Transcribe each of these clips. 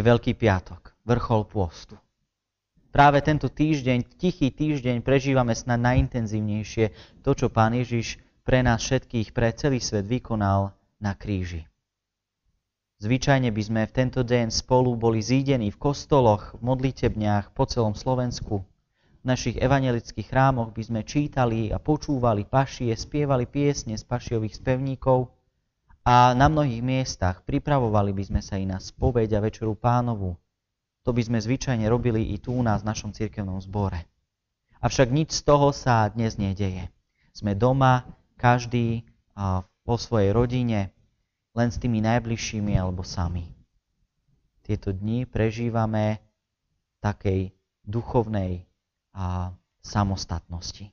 je Veľký piatok, vrchol pôstu. Práve tento týždeň, tichý týždeň, prežívame snad najintenzívnejšie to, čo Pán Ježiš pre nás všetkých, pre celý svet vykonal na kríži. Zvyčajne by sme v tento deň spolu boli zídení v kostoloch, v modlitebniach po celom Slovensku. V našich evangelických chrámoch by sme čítali a počúvali pašie, spievali piesne z pašiových spevníkov a na mnohých miestach pripravovali by sme sa i na spoveď a večeru pánovu, to by sme zvyčajne robili i tu u nás v našom cirkevnom zbore. Avšak nič z toho sa dnes nedeje. Sme doma, každý vo svojej rodine, len s tými najbližšími alebo sami. Tieto dni prežívame takej duchovnej a samostatnosti.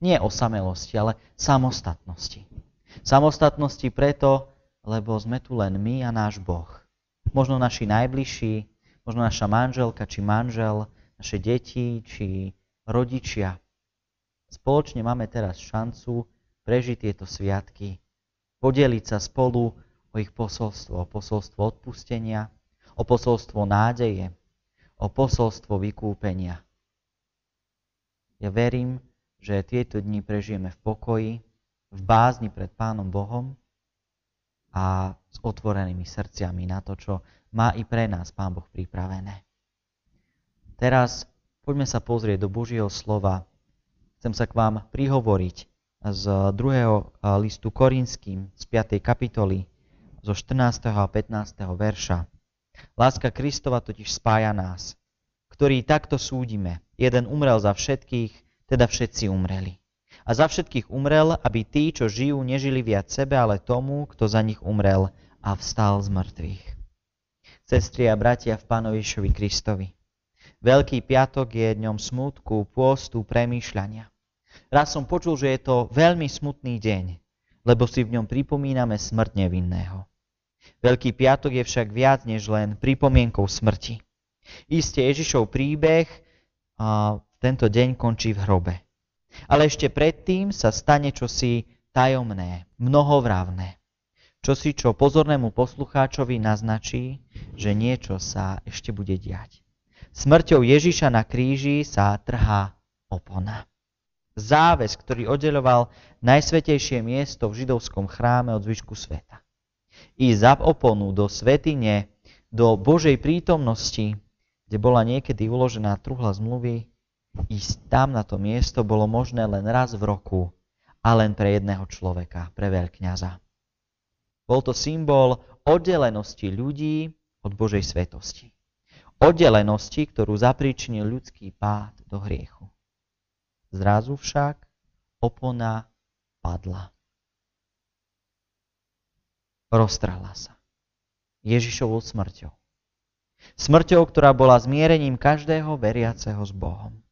Nie osamelosti, ale samostatnosti. Samostatnosti preto, lebo sme tu len my a náš Boh. Možno naši najbližší, možno naša manželka či manžel, naše deti či rodičia. Spoločne máme teraz šancu prežiť tieto sviatky, podeliť sa spolu o ich posolstvo, o posolstvo odpustenia, o posolstvo nádeje, o posolstvo vykúpenia. Ja verím, že tieto dni prežijeme v pokoji, v bázni pred Pánom Bohom a s otvorenými srdciami na to, čo má i pre nás Pán Boh pripravené. Teraz poďme sa pozrieť do Božieho slova. Chcem sa k vám prihovoriť z druhého listu Korinským z 5. kapitoly zo 14. a 15. verša. Láska Kristova totiž spája nás, ktorí takto súdime. Jeden umrel za všetkých, teda všetci umreli. A za všetkých umrel, aby tí, čo žijú, nežili viac sebe, ale tomu, kto za nich umrel a vstal z mŕtvych sestri a bratia v Pánovišovi Kristovi. Veľký piatok je dňom smutku, pôstu, premýšľania. Raz som počul, že je to veľmi smutný deň, lebo si v ňom pripomíname smrť nevinného. Veľký piatok je však viac než len pripomienkou smrti. Isté Ježišov príbeh a tento deň končí v hrobe. Ale ešte predtým sa stane čosi tajomné, mnohovravné čosi, čo pozornému poslucháčovi naznačí, že niečo sa ešte bude diať. Smrťou Ježiša na kríži sa trhá opona. Záves, ktorý oddeloval najsvetejšie miesto v židovskom chráme od zvyšku sveta. I za oponu do svetine, do Božej prítomnosti, kde bola niekedy uložená truhla zmluvy, ísť tam na to miesto bolo možné len raz v roku a len pre jedného človeka, pre veľkňaza. Bol to symbol oddelenosti ľudí od Božej svetosti. Oddelenosti, ktorú zapríčinil ľudský pád do hriechu. Zrazu však opona padla. Roztrhla sa. Ježišovou smrťou. Smrťou, ktorá bola zmierením každého veriaceho s Bohom.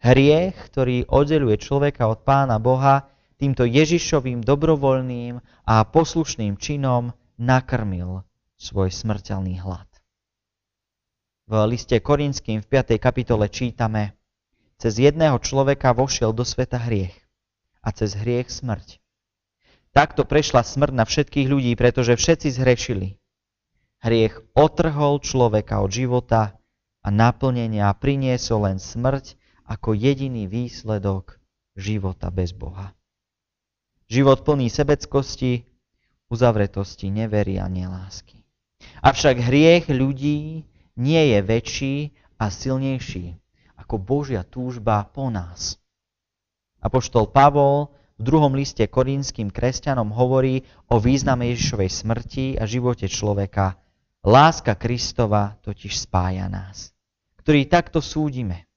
Hriech, ktorý oddeluje človeka od Pána Boha, týmto Ježišovým dobrovoľným a poslušným činom nakrmil svoj smrteľný hlad. V liste Korinským v 5. kapitole čítame Cez jedného človeka vošiel do sveta hriech a cez hriech smrť. Takto prešla smrť na všetkých ľudí, pretože všetci zhrešili. Hriech otrhol človeka od života a naplnenia priniesol len smrť ako jediný výsledok života bez Boha. Život plný sebeckosti, uzavretosti, nevery a nelásky. Avšak hriech ľudí nie je väčší a silnejší ako Božia túžba po nás. Apoštol Pavol v druhom liste korínským kresťanom hovorí o význame Ježišovej smrti a živote človeka. Láska Kristova totiž spája nás, ktorý takto súdime.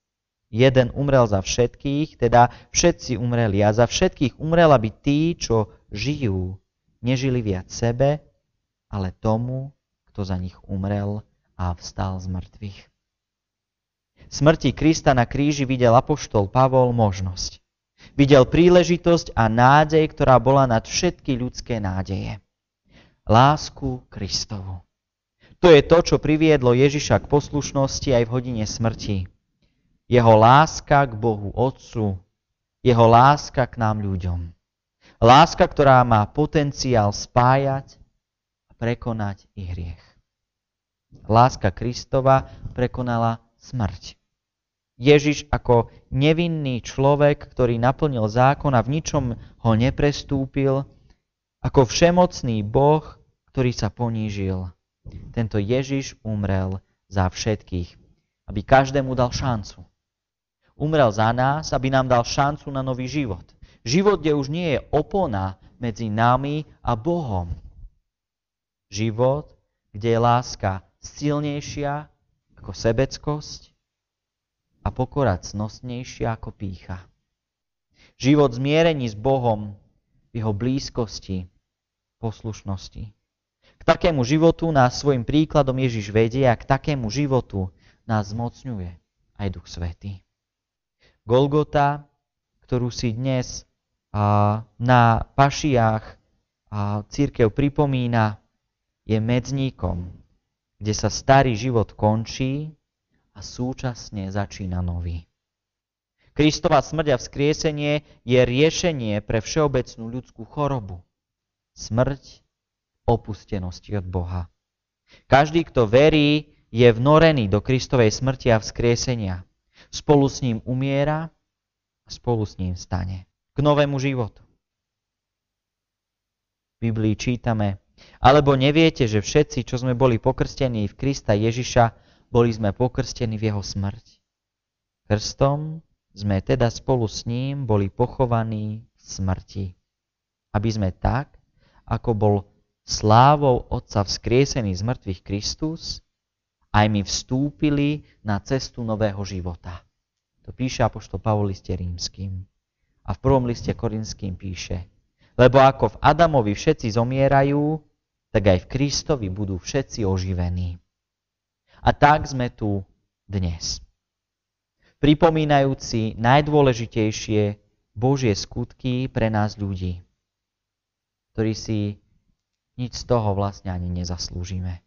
Jeden umrel za všetkých, teda všetci umreli. A za všetkých umrel, aby tí, čo žijú, nežili viac sebe, ale tomu, kto za nich umrel a vstal z mŕtvych. Smrti Krista na kríži videl apoštol Pavol možnosť. Videl príležitosť a nádej, ktorá bola nad všetky ľudské nádeje. Lásku Kristovu. To je to, čo priviedlo Ježiša k poslušnosti aj v hodine smrti jeho láska k Bohu Otcu, jeho láska k nám ľuďom. Láska, ktorá má potenciál spájať a prekonať i hriech. Láska Kristova prekonala smrť. Ježiš ako nevinný človek, ktorý naplnil zákon a v ničom ho neprestúpil, ako všemocný Boh, ktorý sa ponížil. Tento Ježiš umrel za všetkých, aby každému dal šancu. Umrel za nás, aby nám dal šancu na nový život. Život, kde už nie je opona medzi nami a Bohom. Život, kde je láska silnejšia ako sebeckosť a pokora cnostnejšia ako pícha. Život zmierení s Bohom v jeho blízkosti, poslušnosti. K takému životu nás svojim príkladom Ježiš vedie a k takému životu nás zmocňuje aj Duch Svetý. Golgota, ktorú si dnes na pašiách církev pripomína, je medzníkom kde sa starý život končí a súčasne začína nový. Kristova smrť a vzkriesenie je riešenie pre všeobecnú ľudskú chorobu. Smrť opustenosti od Boha. Každý, kto verí, je vnorený do Kristovej smrti a vzkriesenia. Spolu s ním umiera a spolu s ním stane. K novému životu. V Biblii čítame, alebo neviete, že všetci, čo sme boli pokrstení v Krista Ježiša, boli sme pokrstení v jeho smrť. Krstom sme teda spolu s ním boli pochovaní v smrti. Aby sme tak, ako bol slávou Otca vzkriesený z mŕtvych Kristus, aj my vstúpili na cestu nového života. To píše Apoštol Pavol liste rímským. A v prvom liste korinským píše, lebo ako v Adamovi všetci zomierajú, tak aj v Kristovi budú všetci oživení. A tak sme tu dnes. Pripomínajúci najdôležitejšie Božie skutky pre nás ľudí, ktorí si nič z toho vlastne ani nezaslúžime.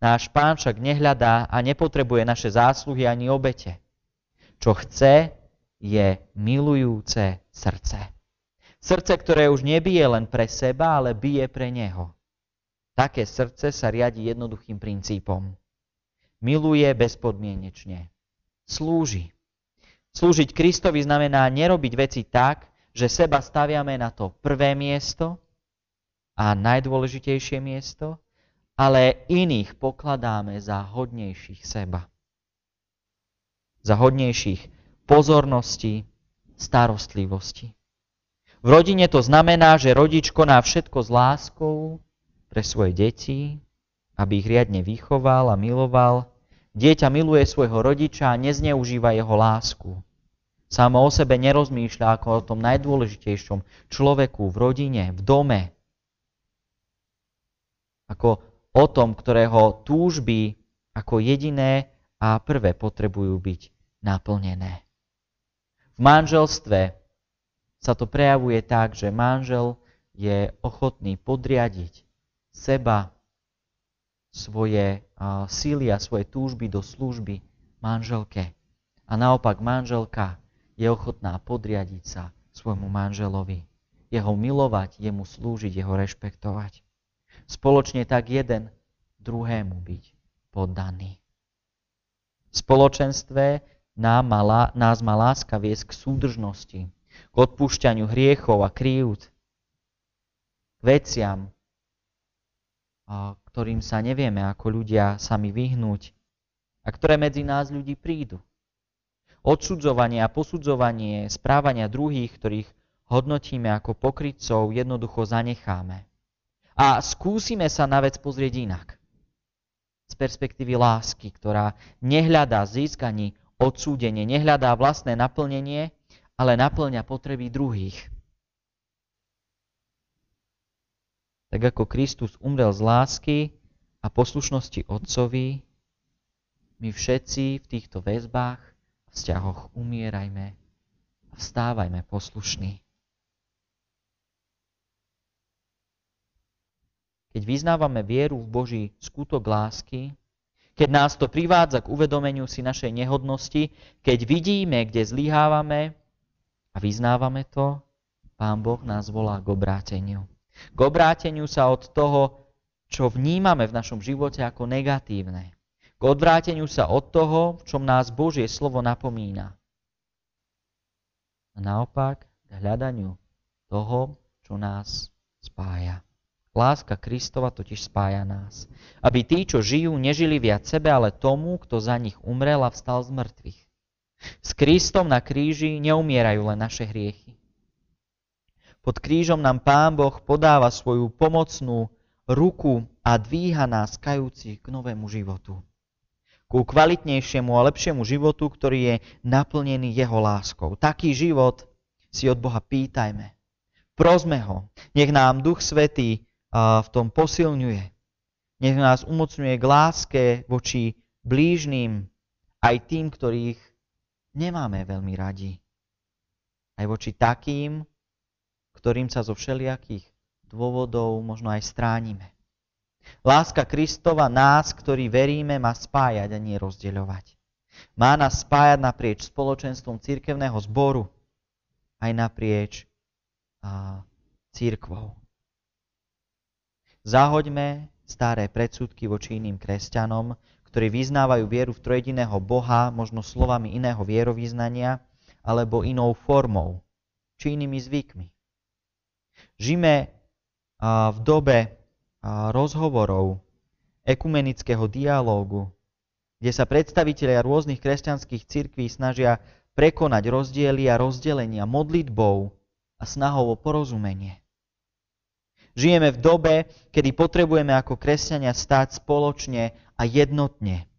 Náš pán však nehľadá a nepotrebuje naše zásluhy ani obete. Čo chce, je milujúce srdce. Srdce, ktoré už nebije len pre seba, ale bije pre neho. Také srdce sa riadi jednoduchým princípom. Miluje bezpodmienečne. Slúži. Slúžiť Kristovi znamená nerobiť veci tak, že seba staviame na to prvé miesto a najdôležitejšie miesto, ale iných pokladáme za hodnejších seba. Za hodnejších pozornosti, starostlivosti. V rodine to znamená, že rodič koná všetko s láskou, pre svoje deti, aby ich riadne vychoval a miloval. Dieťa miluje svojho rodiča a nezneužíva jeho lásku. Samo o sebe nerozmýšľa ako o tom najdôležitejšom človeku v rodine, v dome. Ako o tom, ktorého túžby ako jediné a prvé potrebujú byť naplnené. V manželstve sa to prejavuje tak, že manžel je ochotný podriadiť seba, svoje síly a svoje túžby do služby manželke. A naopak manželka je ochotná podriadiť sa svojmu manželovi. Jeho milovať, jemu slúžiť, jeho rešpektovať. Spoločne tak jeden druhému byť poddaný. V spoločenstve nás má, nás má láska viesť k súdržnosti, k odpúšťaniu hriechov a krívd, k veciam, ktorým sa nevieme ako ľudia sami vyhnúť a ktoré medzi nás ľudí prídu. Odsudzovanie a posudzovanie správania druhých, ktorých hodnotíme ako pokrytcov, jednoducho zanecháme. A skúsime sa na vec pozrieť inak. Z perspektívy lásky, ktorá nehľadá získaní odsúdenie, nehľadá vlastné naplnenie, ale naplňa potreby druhých. tak ako Kristus umrel z lásky a poslušnosti Otcovi, my všetci v týchto väzbách vzťahoch umierajme a vstávajme poslušní. Keď vyznávame vieru v Boží skutok lásky, keď nás to privádza k uvedomeniu si našej nehodnosti, keď vidíme, kde zlyhávame a vyznávame to, Pán Boh nás volá k obráteniu. K obráteniu sa od toho, čo vnímame v našom živote ako negatívne. k odvráteniu sa od toho, v čom nás Božie slovo napomína. A naopak k hľadaniu toho, čo nás spája. Láska Kristova totiž spája nás. Aby tí, čo žijú, nežili viac sebe, ale tomu, kto za nich umrel a vstal z mŕtvych. S Kristom na kríži neumierajú len naše hriechy. Pod krížom nám Pán Boh podáva svoju pomocnú ruku a dvíha nás kajúci k novému životu. Ku kvalitnejšiemu a lepšiemu životu, ktorý je naplnený Jeho láskou. Taký život si od Boha pýtajme. Prosme ho. Nech nám Duch Svetý v tom posilňuje. Nech nás umocňuje k láske voči blížným, aj tým, ktorých nemáme veľmi radi. Aj voči takým, ktorým sa zo všelijakých dôvodov možno aj stránime. Láska Kristova nás, ktorí veríme, má spájať a nie rozdeľovať. Má nás spájať naprieč spoločenstvom církevného zboru, aj naprieč a, církvou. Zahoďme staré predsudky voči iným kresťanom, ktorí vyznávajú vieru v trojediného Boha, možno slovami iného vierovýznania, alebo inou formou, či inými zvykmi. Žime v dobe rozhovorov, ekumenického dialógu, kde sa predstavitelia rôznych kresťanských cirkví snažia prekonať rozdiely a rozdelenia modlitbou a snahou o porozumenie. Žijeme v dobe, kedy potrebujeme ako kresťania stáť spoločne a jednotne,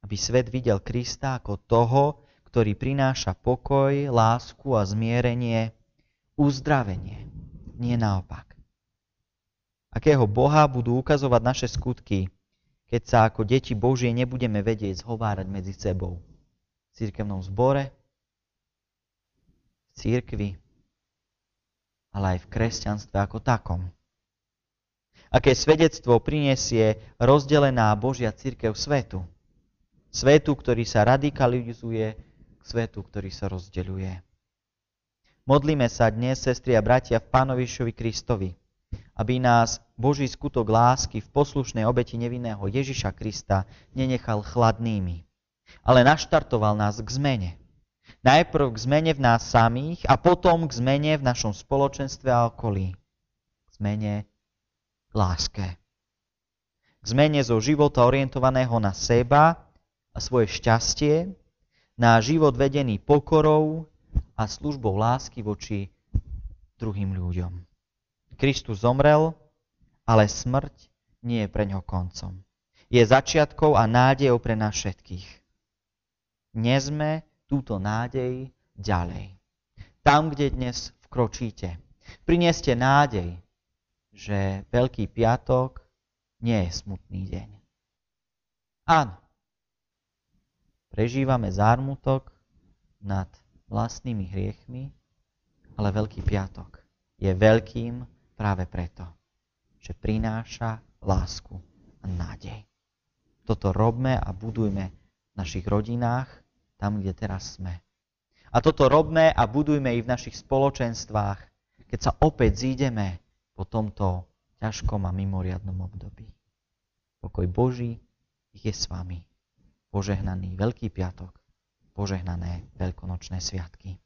aby svet videl Krista ako toho, ktorý prináša pokoj, lásku a zmierenie, uzdravenie, nie naopak. Akého Boha budú ukazovať naše skutky, keď sa ako deti Božie nebudeme vedieť zhovárať medzi sebou. V církevnom zbore, v církvi, ale aj v kresťanstve ako takom. Aké svedectvo prinesie rozdelená Božia církev svetu. Svetu, ktorý sa radikalizuje, k svetu, ktorý sa rozdeľuje. Modlíme sa dnes, sestri a bratia, v Pánovišovi Kristovi, aby nás Boží skutok lásky v poslušnej obeti nevinného Ježiša Krista nenechal chladnými, ale naštartoval nás k zmene. Najprv k zmene v nás samých a potom k zmene v našom spoločenstve a okolí. K zmene láske. K zmene zo života orientovaného na seba a svoje šťastie, na život vedený pokorou a službou lásky voči druhým ľuďom. Kristus zomrel, ale smrť nie je pre ňo koncom. Je začiatkou a nádejou pre nás všetkých. Nezme túto nádej ďalej. Tam, kde dnes vkročíte, prineste nádej, že Veľký piatok nie je smutný deň. Áno, prežívame zármutok nad vlastnými hriechmi, ale Veľký piatok je veľkým práve preto, že prináša lásku a nádej. Toto robme a budujme v našich rodinách, tam, kde teraz sme. A toto robme a budujme i v našich spoločenstvách, keď sa opäť zídeme po tomto ťažkom a mimoriadnom období. Pokoj Boží je s vami. Požehnaný Veľký piatok, požehnané veľkonočné sviatky.